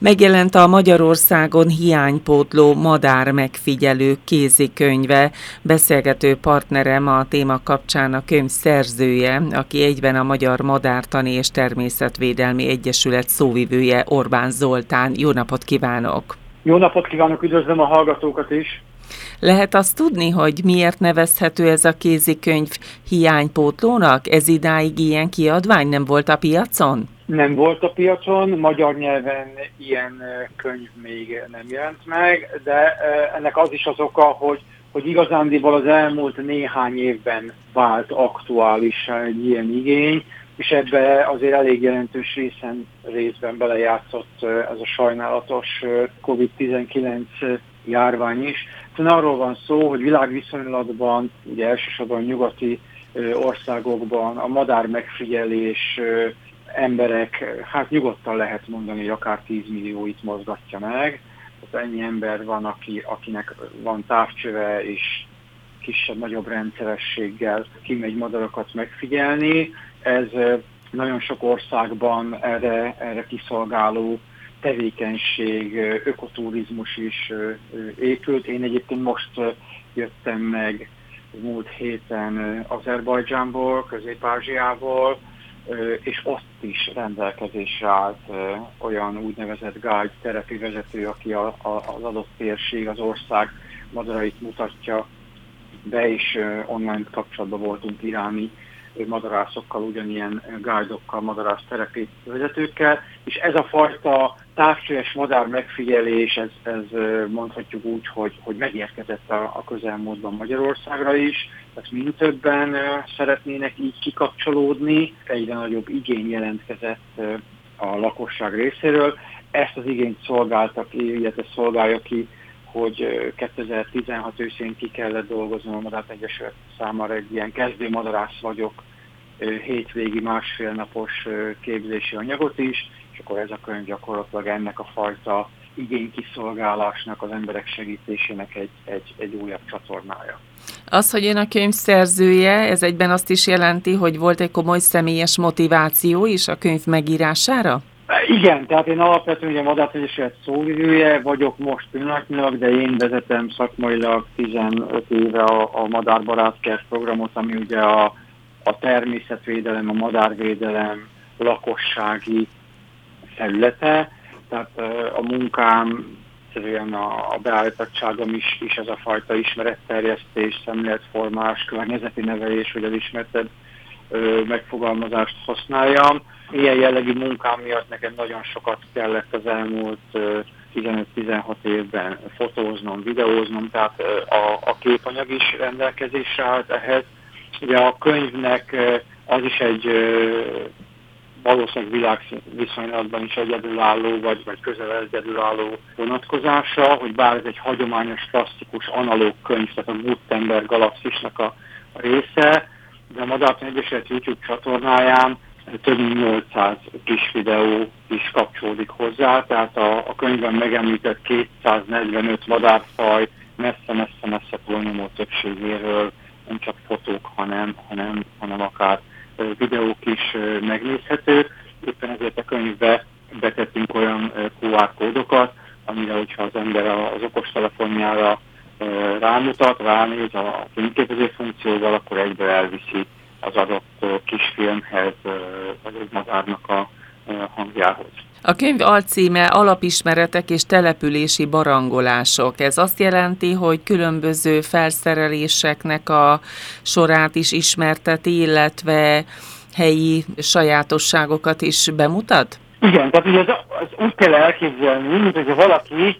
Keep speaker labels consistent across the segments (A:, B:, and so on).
A: Megjelent a Magyarországon hiánypótló madár megfigyelő kézikönyve. Beszélgető partnerem a téma kapcsán a könyv szerzője, aki egyben a Magyar Madártani és Természetvédelmi Egyesület szóvivője Orbán Zoltán. Jó napot kívánok!
B: Jó napot kívánok, üdvözlöm a hallgatókat is!
A: Lehet azt tudni, hogy miért nevezhető ez a kézikönyv hiánypótlónak? Ez idáig ilyen kiadvány nem volt a piacon?
B: Nem volt a piacon, magyar nyelven ilyen könyv még nem jelent meg, de ennek az is az oka, hogy, hogy igazándiból az elmúlt néhány évben vált aktuális egy ilyen igény, és ebbe azért elég jelentős részen, részben belejátszott ez a sajnálatos COVID-19 járvány is. Szóval arról van szó, hogy világviszonylatban, ugye elsősorban nyugati országokban a madár megfigyelés emberek, hát nyugodtan lehet mondani, hogy akár 10 millióit mozgatja meg. Tehát ennyi ember van, aki, akinek van távcsöve és kisebb-nagyobb rendszerességgel kimegy madarakat megfigyelni. Ez nagyon sok országban erre, erre kiszolgáló tevékenység, ökoturizmus is épült. Én egyébként most jöttem meg múlt héten Azerbajdzsánból, Közép-Ázsiából, és ott is rendelkezésre állt olyan úgynevezett guide, terepi vezető, aki a, a, az adott térség, az ország madarait mutatja be, és online kapcsolatban voltunk iráni madarászokkal, ugyanilyen guidokkal, madarász terepi vezetőkkel, és ez a fajta távcsőes madár megfigyelés, ez, ez mondhatjuk úgy, hogy, hogy megérkezett a, a közelmúltban Magyarországra is, tehát mind többen szeretnének így kikapcsolódni, egyre nagyobb igény jelentkezett a lakosság részéről. Ezt az igényt szolgáltak, illetve szolgálja ki, hogy 2016 őszén ki kellett dolgoznom a Madár Egyesület számára egy ilyen kezdő madarász vagyok hétvégi másfél napos képzési anyagot is, akkor ez a könyv gyakorlatilag ennek a fajta igénykiszolgálásnak, az emberek segítésének egy, egy, egy újabb csatornája.
A: Az, hogy ön a könyv szerzője, ez egyben azt is jelenti, hogy volt egy komoly személyes motiváció is a könyv megírására?
B: Igen, tehát én alapvetően ugye Madár Egyesület szóvivője vagyok most pillanatnyilag, de én vezetem szakmailag 15 éve a, a Madárbarátkert programot, ami ugye a, a természetvédelem, a madárvédelem lakossági területe, tehát a munkám, egyszerűen a, a beállítottságom is, is ez a fajta ismeretterjesztés, szemléletformás, környezeti nevelés, hogy az ismerted megfogalmazást használjam. Ilyen jellegű munkám miatt nekem nagyon sokat kellett az elmúlt 15-16 évben fotóznom, videóznom, tehát a, a képanyag is rendelkezésre állt ehhez. Ugye a könyvnek az is egy valószínűleg világviszonylatban is egyedülálló, vagy, vagy közel egyedülálló vonatkozása, hogy bár ez egy hagyományos, klasszikus, analóg könyv, tehát a Gutenberg galaxisnak a, része, de a Madártan Egyesület YouTube csatornáján több mint 800 kis videó is kapcsolódik hozzá, tehát a, a könyvben megemlített 245 madárfaj messze-messze-messze túlnyomó többségéről nem csak fotók, hanem, hanem, hanem akár videók is megnézhetők. Éppen ezért a könyvbe betettünk olyan QR kódokat, amire, hogyha az ember az okostelefonjára rámutat, ránéz a fényképező funkcióval, akkor egyből elviszi az adott kisfilmhez, vagy egy madárnak a hangjához.
A: A könyv alcíme Alapismeretek és települési barangolások. Ez azt jelenti, hogy különböző felszereléseknek a sorát is ismerteti, illetve helyi sajátosságokat is bemutat?
B: Igen, tehát ugye az, az úgy kell elképzelni, mint hogy valaki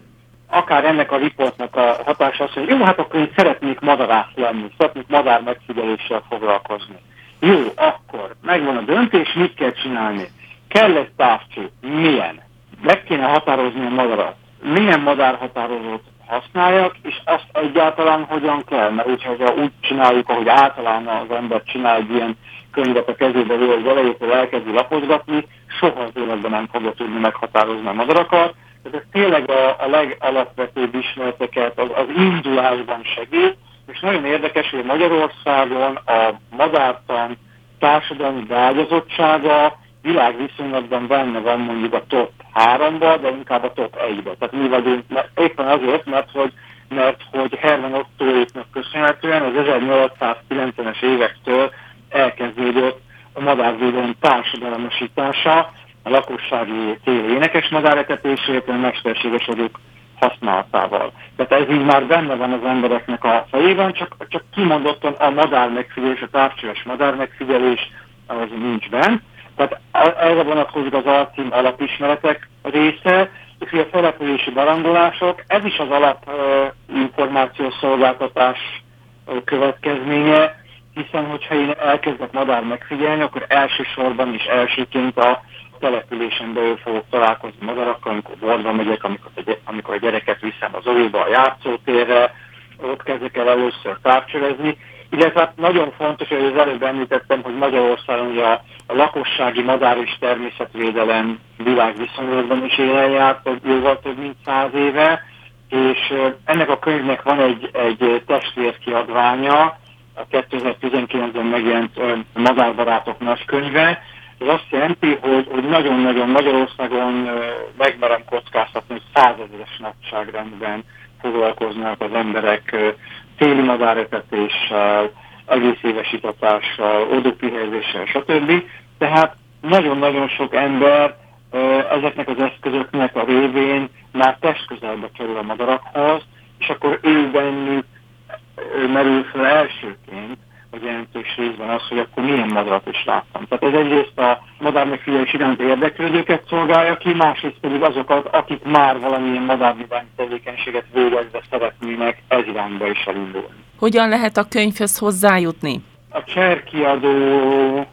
B: akár ennek a riportnak a hatása az, hogy jó, hát akkor én szeretnék madarász lenni, szeretnék madár megfigyeléssel foglalkozni. Jó, akkor megvan a döntés, mit kell csinálni? Kell egy távcső. Milyen? Meg kéne határozni a madarat. Milyen madárhatározót használjak, és azt egyáltalán hogyan kell, mert úgyhogy úgy csináljuk, ahogy általán az ember csinál egy ilyen könyvet a kezébe, hogy az elejétől elkezdi lapozgatni, soha az életben nem fogja tudni meghatározni a madarakat. Ez tényleg a, a legalapvetőbb ismereteket az, az indulásban segít, és nagyon érdekes, hogy Magyarországon a madártan társadalmi beágyazottsága
C: világviszonylatban benne van mondjuk a top 3-ba, de inkább a top 1-ba. Tehát mi vagyunk éppen azért, mert hogy, mert hogy Herman Ottoéknak köszönhetően az 1890-es évektől elkezdődött a madárvédelem társadalmasítása, a lakossági téli énekes madáretetését, a mesterséges adók használatával. Tehát ez így már benne van az embereknek a fejében, csak, csak kimondottan a madár megfigyelés, a távcsöves madár megfigyelés az nincs benne. Tehát erre vonatkozik az alcím alapismeretek része, és a települési barangolások, ez is az alap információs szolgáltatás következménye, hiszen hogyha én elkezdek madár megfigyelni, akkor elsősorban és elsőként a településen belül fogok találkozni madarakkal, amikor borba megyek, amikor a, amikor a gyereket viszem az óviba, a játszótérre, ott kezdek el először távcsövezni, illetve hát nagyon fontos, hogy az előbb említettem, hogy Magyarországon a, a lakossági madár és természetvédelem világviszonylatban is élen járt, jóval több mint száz éve, és ennek a könyvnek van egy, egy testvérkiadványa, a 2019-ben megjelent Madárbarátok nagy könyve, ez azt jelenti, hogy, hogy nagyon-nagyon Magyarországon megmerem kockáztatni, hogy százezeres nagyságrendben foglalkoznak az emberek téli madáretetéssel, egész éves itatással, odopihelyzéssel, stb. Tehát nagyon-nagyon sok ember ezeknek az eszközöknek a révén már testközelbe kerül a madarakhoz, és akkor ő bennük merül fel elsőként, az jelentős részben az, hogy akkor milyen madarat is láttam. Tehát ez egyrészt a madármegfigyelés iránt érdeklődőket szolgálja ki, másrészt pedig azokat, akik már valamilyen madárvidányi tevékenységet végezve szeretnének ez irányba is elindulni.
A: Hogyan lehet a könyvhöz hozzájutni?
C: A cserkiadó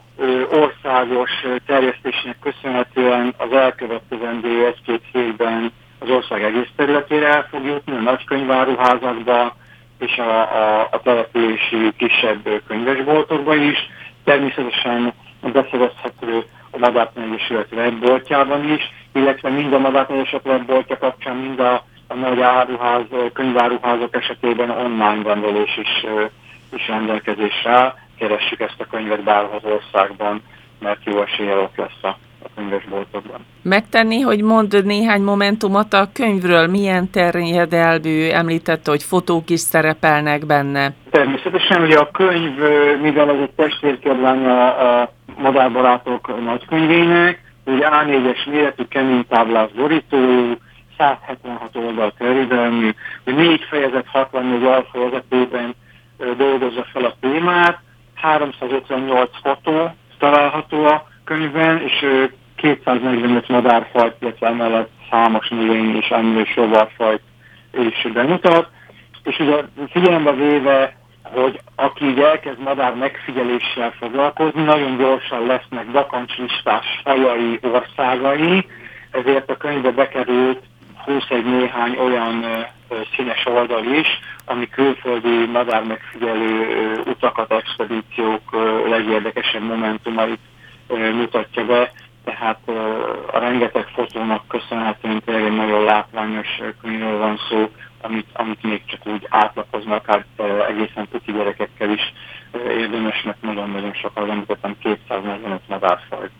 C: országos terjesztésnek köszönhetően az elkövetkezendő egy-két hétben az ország egész területére el fog jutni, a nagykönyváruházakba, és a, a, a települési kisebb könyvesboltokban is. Természetesen beszerezhető a Madártán Egyesület webboltjában is, illetve mind a Madártán Egyesület webboltja kapcsán, mind a, a nagy áruház, könyváruházak esetében online rendelés is, is rendelkezésre Keressük ezt a könyvet bárhol az országban, mert jó esélye ott lesz a a könyvesboltokban.
A: Megtenni, hogy mond néhány momentumot a könyvről, milyen terjedelmű, említette, hogy fotók is szerepelnek benne.
C: Természetesen, ugye a könyv, mivel ez egy testvérkiadvány a, a Madárbarátok nagykönyvének, ugye A4-es méretű kemény táblás borító, 176 oldal terjedelmű, hogy négy fejezet 64 alfejezetében dolgozza fel a témát, 358 fotó található a könyvben, és 245 madárfajt, illetve emellett számos növény és emlős rovarfajt is bemutat. És ugye figyelembe véve, hogy aki így elkezd madár megfigyeléssel foglalkozni, nagyon gyorsan lesznek bakancslistás fajai országai, ezért a könyvbe bekerült 21 néhány olyan színes oldal is, ami külföldi madár megfigyelő utakat, expedíciók legérdekesebb momentumait mutatja be, tehát a rengeteg fotónak köszönhetően tényleg nagyon látványos könyvről van szó, amit, amit még csak úgy átlapoznak, hát egészen tuti gyerekekkel is érdemes, mert nagyon-nagyon sokan említettem 245 madárfajval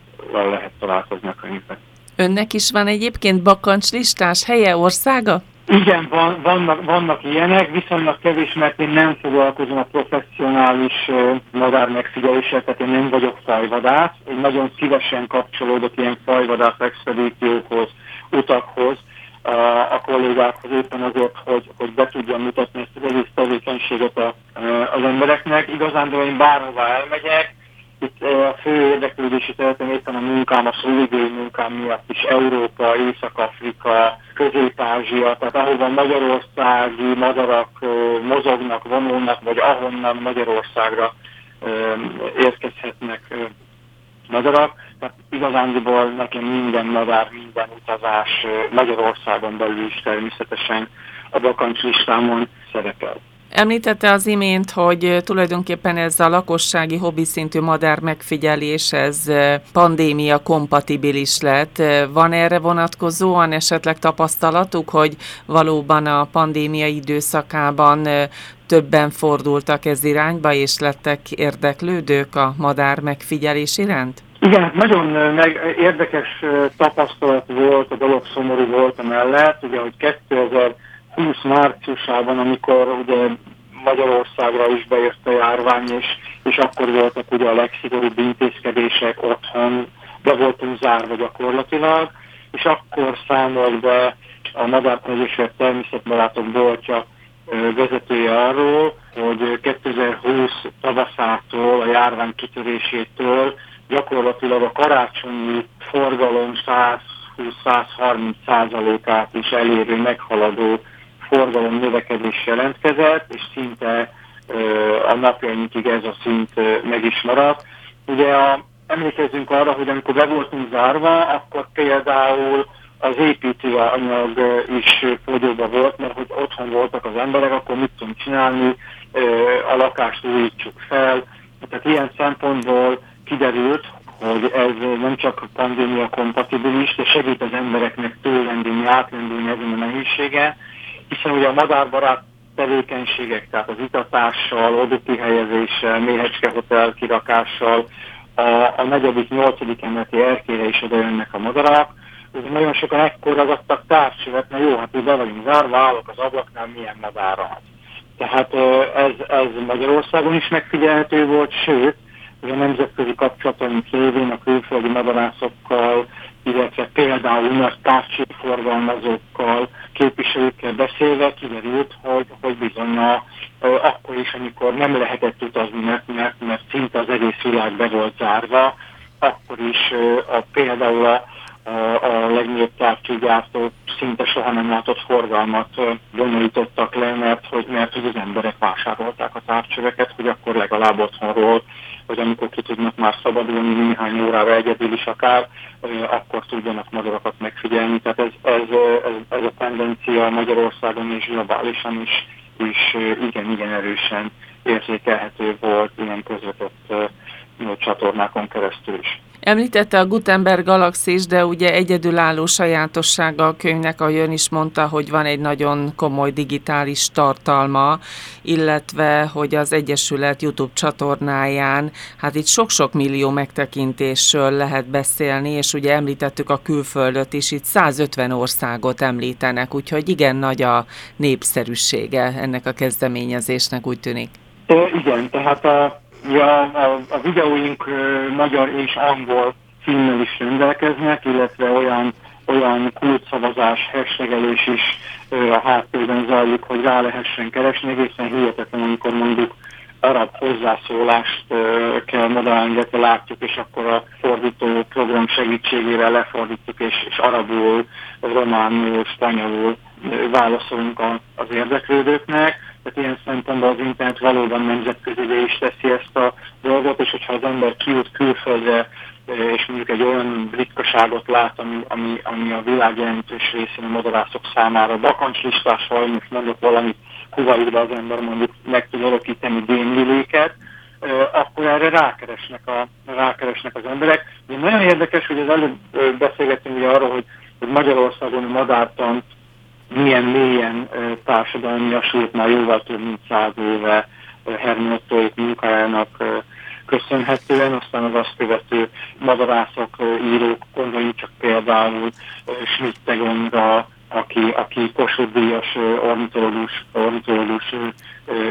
C: lehet találkozni a könyvben.
A: Önnek is van egyébként bakancslistás helye, országa?
C: Igen, van, vannak, vannak ilyenek, viszonylag kevés, mert én nem foglalkozom a professzionális madár megfigyeléssel, tehát én nem vagyok fajvadász. Én nagyon szívesen kapcsolódok ilyen fajvadász expedíciókhoz, utakhoz, a kollégákhoz éppen azért, hogy, hogy be tudjam mutatni ezt az egész tevékenységet a, az embereknek. Igazán, de én bárhova elmegyek, itt a fő érdeklődési területen éppen a munkám, a szolidői munkám miatt is Európa, Észak-Afrika, Közép-Ázsia, tehát ahova magyarországi madarak mozognak, vonulnak, vagy ahonnan Magyarországra érkezhetnek madarak. Tehát igazándiból nekem minden madár, minden utazás Magyarországon belül is természetesen a bakancslistámon szerepel.
A: Említette az imént, hogy tulajdonképpen ez a lakossági hobbi szintű madár megfigyelés, ez pandémia kompatibilis lett. Van erre vonatkozóan esetleg tapasztalatuk, hogy valóban a pandémia időszakában többen fordultak ez irányba, és lettek érdeklődők a madár megfigyelés iránt?
C: Igen, nagyon meg, érdekes tapasztalat volt, a dolog szomorú volt a mellett, ugye, hogy 2020 márciusában, amikor ugye Magyarországra is bejött a járvány, és, és akkor voltak ugye a legszigorúbb intézkedések otthon, be voltunk zárva gyakorlatilag, és akkor számolt be a Madártanyagosért Természetbarátok boltja vezetője arról, hogy 2020 tavaszától, a járvány kitörésétől gyakorlatilag a karácsonyi forgalom 120-130 százalékát is elérő, meghaladó forgalom növekedés jelentkezett, és szinte a napjainkig ez a szint meg is maradt. Ugye a, emlékezzünk arra, hogy amikor be voltunk zárva, akkor például az építőanyag is fogyóba volt, mert hogy otthon voltak az emberek, akkor mit tudunk csinálni, a lakást újítsuk fel. Tehát ilyen szempontból kiderült, hogy ez nem csak pandémia kompatibilis, de segít az embereknek túllendülni, átlendülni ezen a nehézségen, hiszen ugye a madárbarát tevékenységek, tehát az itatással, oduti helyezéssel, méhecske hotel kirakással, a, a negyedik, nyolcadik emeleti erkére is oda jönnek a madarak. Ugye nagyon sokan ekkor ragadtak tárcsövet, mert jó, hát így be vagyunk zárva, állok az ablaknál, milyen madára Tehát ez, ez Magyarországon is megfigyelhető volt, sőt, a nemzetközi kapcsolatunk lévén a külföldi madarászokkal, illetve például nagy tárcséforgalmazókkal, képviselőkkel beszélve kiderült, hogy, hogy bizony a, akkor is, amikor nem lehetett utazni, mert, mert, mert szinte az egész világ be volt zárva, akkor is a, például a, a, legnagyobb tárgygyártók szinte soha nem látott forgalmat bonyolítottak le, mert hogy, mert hogy az emberek vásárolták a tárcsöveket, hogy akkor legalább otthonról hogy amikor ki tudnak már szabadulni néhány órára egyedül is akár, akkor tudjanak madarakat megfigyelni. Tehát ez, ez, ez, ez a tendencia Magyarországon és globálisan is, is igen, igen erősen érzékelhető volt ilyen közvetett csatornákon keresztül is.
A: Említette a Gutenberg galaxis, de ugye egyedülálló sajátossága a könyvnek, a jön is mondta, hogy van egy nagyon komoly digitális tartalma, illetve, hogy az Egyesület YouTube csatornáján, hát itt sok-sok millió megtekintésről lehet beszélni, és ugye említettük a külföldöt is, itt 150 országot említenek, úgyhogy igen nagy a népszerűsége ennek a kezdeményezésnek, úgy tűnik.
C: igen, tehát a Ja, a, a videóink magyar és angol címmel is rendelkeznek, illetve olyan, olyan kulcsszavazás, hashtagelés is a háttérben zajlik, hogy rá lehessen keresni. Egészen hihetetlen, amikor mondjuk arab hozzászólást kell modellálni, illetve látjuk, és akkor a fordító program segítségével lefordítjuk, és, és arabul, románul, spanyolul válaszolunk az érdeklődőknek tehát ilyen szempontból az internet valóban nemzetközi is teszi ezt a dolgot, és hogyha az ember kijut külföldre, és mondjuk egy olyan ritkaságot lát, ami, ami, ami a világ jelentős részén a madarászok számára bakancslistás, vagy most mondok valamit, Kuwaitba az ember mondjuk meg tud alakítani dénliléket, akkor erre rákeresnek, a, rákeresnek az emberek. Ugye nagyon érdekes, hogy az előbb beszélgettünk ugye arról, hogy, hogy Magyarországon a madártant milyen mélyen társadalmiasult már jóval több mint száz éve Hermiottóik munkájának köszönhetően, aztán az azt követő madarászok, írók, gondoljunk csak például Schmidt-Tegonra, aki, aki Kossuth Díjas ornitológus, ornitológus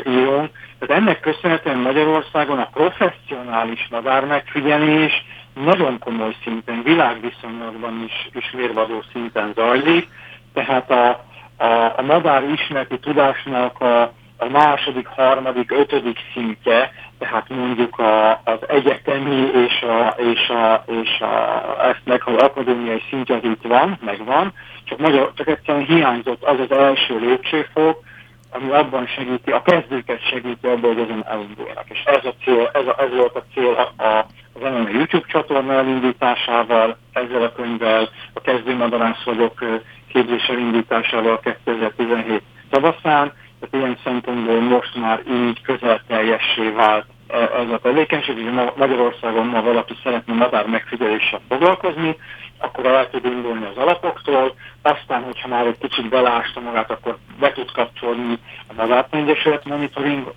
C: író. Tehát ennek köszönhetően Magyarországon a professzionális madár megfigyelés nagyon komoly szinten, világviszonylatban is, is mérvadó szinten zajlik, tehát a, a, a madár ismereti tudásnak a, a második, harmadik, ötödik szintje, tehát mondjuk a, az egyetemi és, a, és, a, és a, ezt meghalló akadémiai szintje az itt van, megvan, csak, magyar, csak egyszerűen hiányzott az az első lépcsőfok, ami abban segíti, a kezdőket segíti abban, hogy ezen elindulnak. És ez, a cél, ez, a, ez volt a cél a, a, az MMA YouTube csatorna elindításával, ezzel a könyvvel, a kezdőmadarászolók képzés elindításával 2017 tavaszán, tehát ilyen szempontból most már így közel teljessé vált ez a tevékenység, hogy Magyarországon ma valaki szeretne madár megfigyeléssel foglalkozni, akkor el tud indulni az alapoktól, aztán, hogyha már egy kicsit belásta magát, akkor be tud kapcsolni a Madártanyegyesület monitoring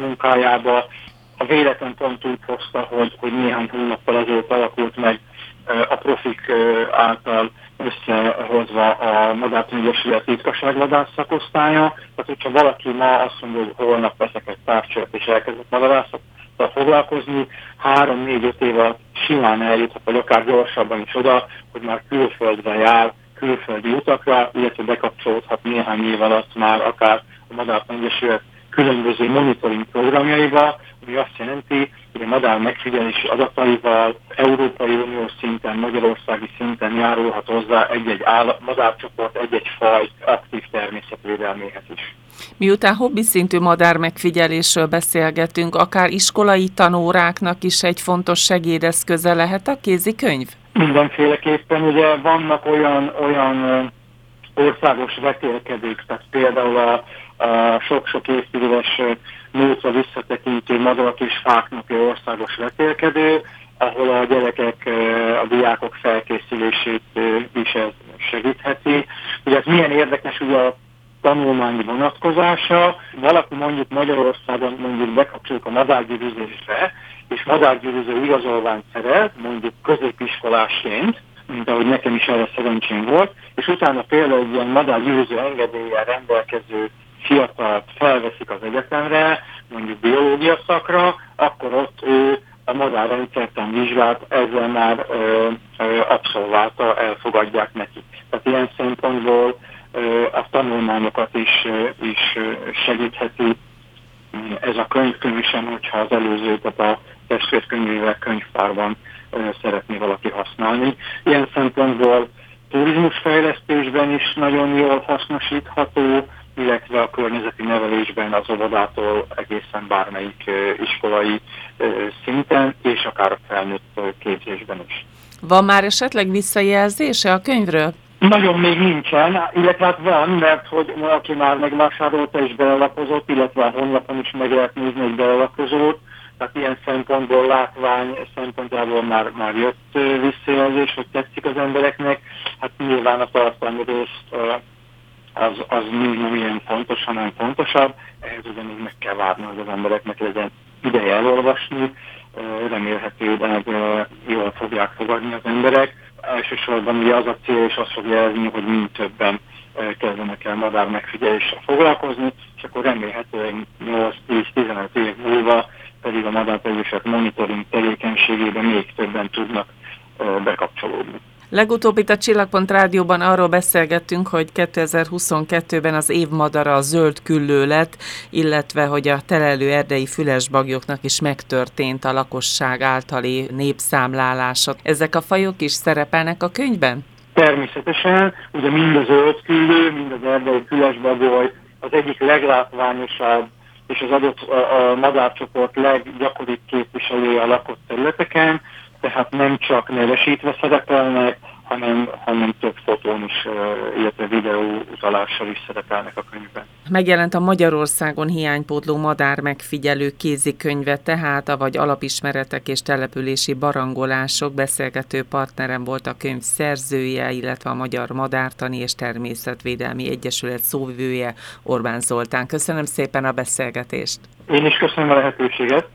C: munkájába, a véletlen pont úgy hozta, hogy, hogy néhány hónappal azért alakult meg a profik által összehozva a Madártani Egyesület titkosságvadász szakosztálya. Tehát, hogyha valaki ma azt mondja, hogy holnap veszek egy tárcsört és elkezdett madarászattal foglalkozni, három-négy-öt év alatt simán eljuthat, vagy akár gyorsabban is oda, hogy már külföldre jár, külföldi utakra, illetve bekapcsolódhat néhány év alatt már akár a Madártani Egyesület különböző monitoring programjaiba, ami azt jelenti, hogy a madár megfigyelési adataival Európai Unió szinten, Magyarországi szinten járulhat hozzá egy-egy madárcsoport, egy-egy faj aktív természetvédelméhez is.
A: Miután hobbi szintű madár megfigyelésről beszélgetünk, akár iskolai tanóráknak is egy fontos segédeszköze lehet a kézikönyv?
C: Mindenféleképpen ugye vannak olyan, olyan országos vetélkedők, tehát például a sok-sok évtizedes múltra visszatekintő madarak és fáknak országos vetélkedő, ahol a gyerekek, a diákok felkészülését is ez segítheti. Ugye ez milyen érdekes, ugye a tanulmányi vonatkozása. Valaki mondjuk Magyarországon mondjuk bekapcsoljuk a madárgyűrűzésre, és madárgyűrűző igazolványt szeret, mondjuk középiskolásként, mint ahogy nekem is erre szerencsém volt, és utána például egy ilyen madárgyűrűző engedéllyel rendelkező fiatalt felveszik az egyetemre, mondjuk biológia szakra, akkor ott ő a madárrendszertan vizsgát ezzel már ö, ö, abszolválta, elfogadják neki. Tehát ilyen szempontból ö, a tanulmányokat is, ö, is segítheti ez a könyv különösen, hogyha az előző, tehát a testvérkönyvével könyvtárban ö, szeretné valaki használni. Ilyen szempontból turizmusfejlesztésben is nagyon jól hasznosítható, illetve a környezeti nevelésben az óvodától egészen bármelyik iskolai szinten, és akár a felnőtt képzésben is.
A: Van már esetleg visszajelzése a könyvről?
C: Nagyon még nincsen, illetve hát van, mert hogy valaki már megvásárolta és belelapozott, illetve a honlapon is meg lehet nézni, hogy belelapozott, tehát ilyen szempontból látvány szempontjából már, már jött visszajelzés, hogy tetszik az embereknek. Hát nyilván a tartalmi részt az, az még nem ilyen fontos, hanem fontosabb. Ehhez ugyanígy meg kell várni, hogy az embereknek legyen ideje elolvasni, remélhetőleg jól fogják fogadni az emberek. Elsősorban ugye az a cél, és azt fog jelezni, hogy mind többen kezdenek el madár megfigyeléssel foglalkozni, és akkor remélhetőleg 8-10-15 év múlva pedig a madárpegyések monitoring tevékenységében még többen tudnak bekapcsolódni.
A: Legutóbb itt a Csillagpont Rádióban arról beszélgettünk, hogy 2022-ben az év madara a zöld küllő lett, illetve hogy a telelő erdei fülesbagyoknak is megtörtént a lakosság általi népszámlálása. Ezek a fajok is szerepelnek a könyvben?
C: Természetesen, ugye mind a zöld küllő, mind az erdei fülesbagoly az egyik leglátványosabb és az adott a, a madárcsoport leggyakoribb képviselője a lakott területeken, tehát nem csak nevesítve szerepelnek, hanem, hanem több fotón is, illetve videó utalással is szerepelnek a könyvben.
A: Megjelent a Magyarországon hiánypótló madár megfigyelő kézikönyve, tehát a vagy alapismeretek és települési barangolások beszélgető partnerem volt a könyv szerzője, illetve a Magyar Madártani és Természetvédelmi Egyesület szóvivője Orbán Zoltán. Köszönöm szépen a beszélgetést!
C: Én is köszönöm a lehetőséget!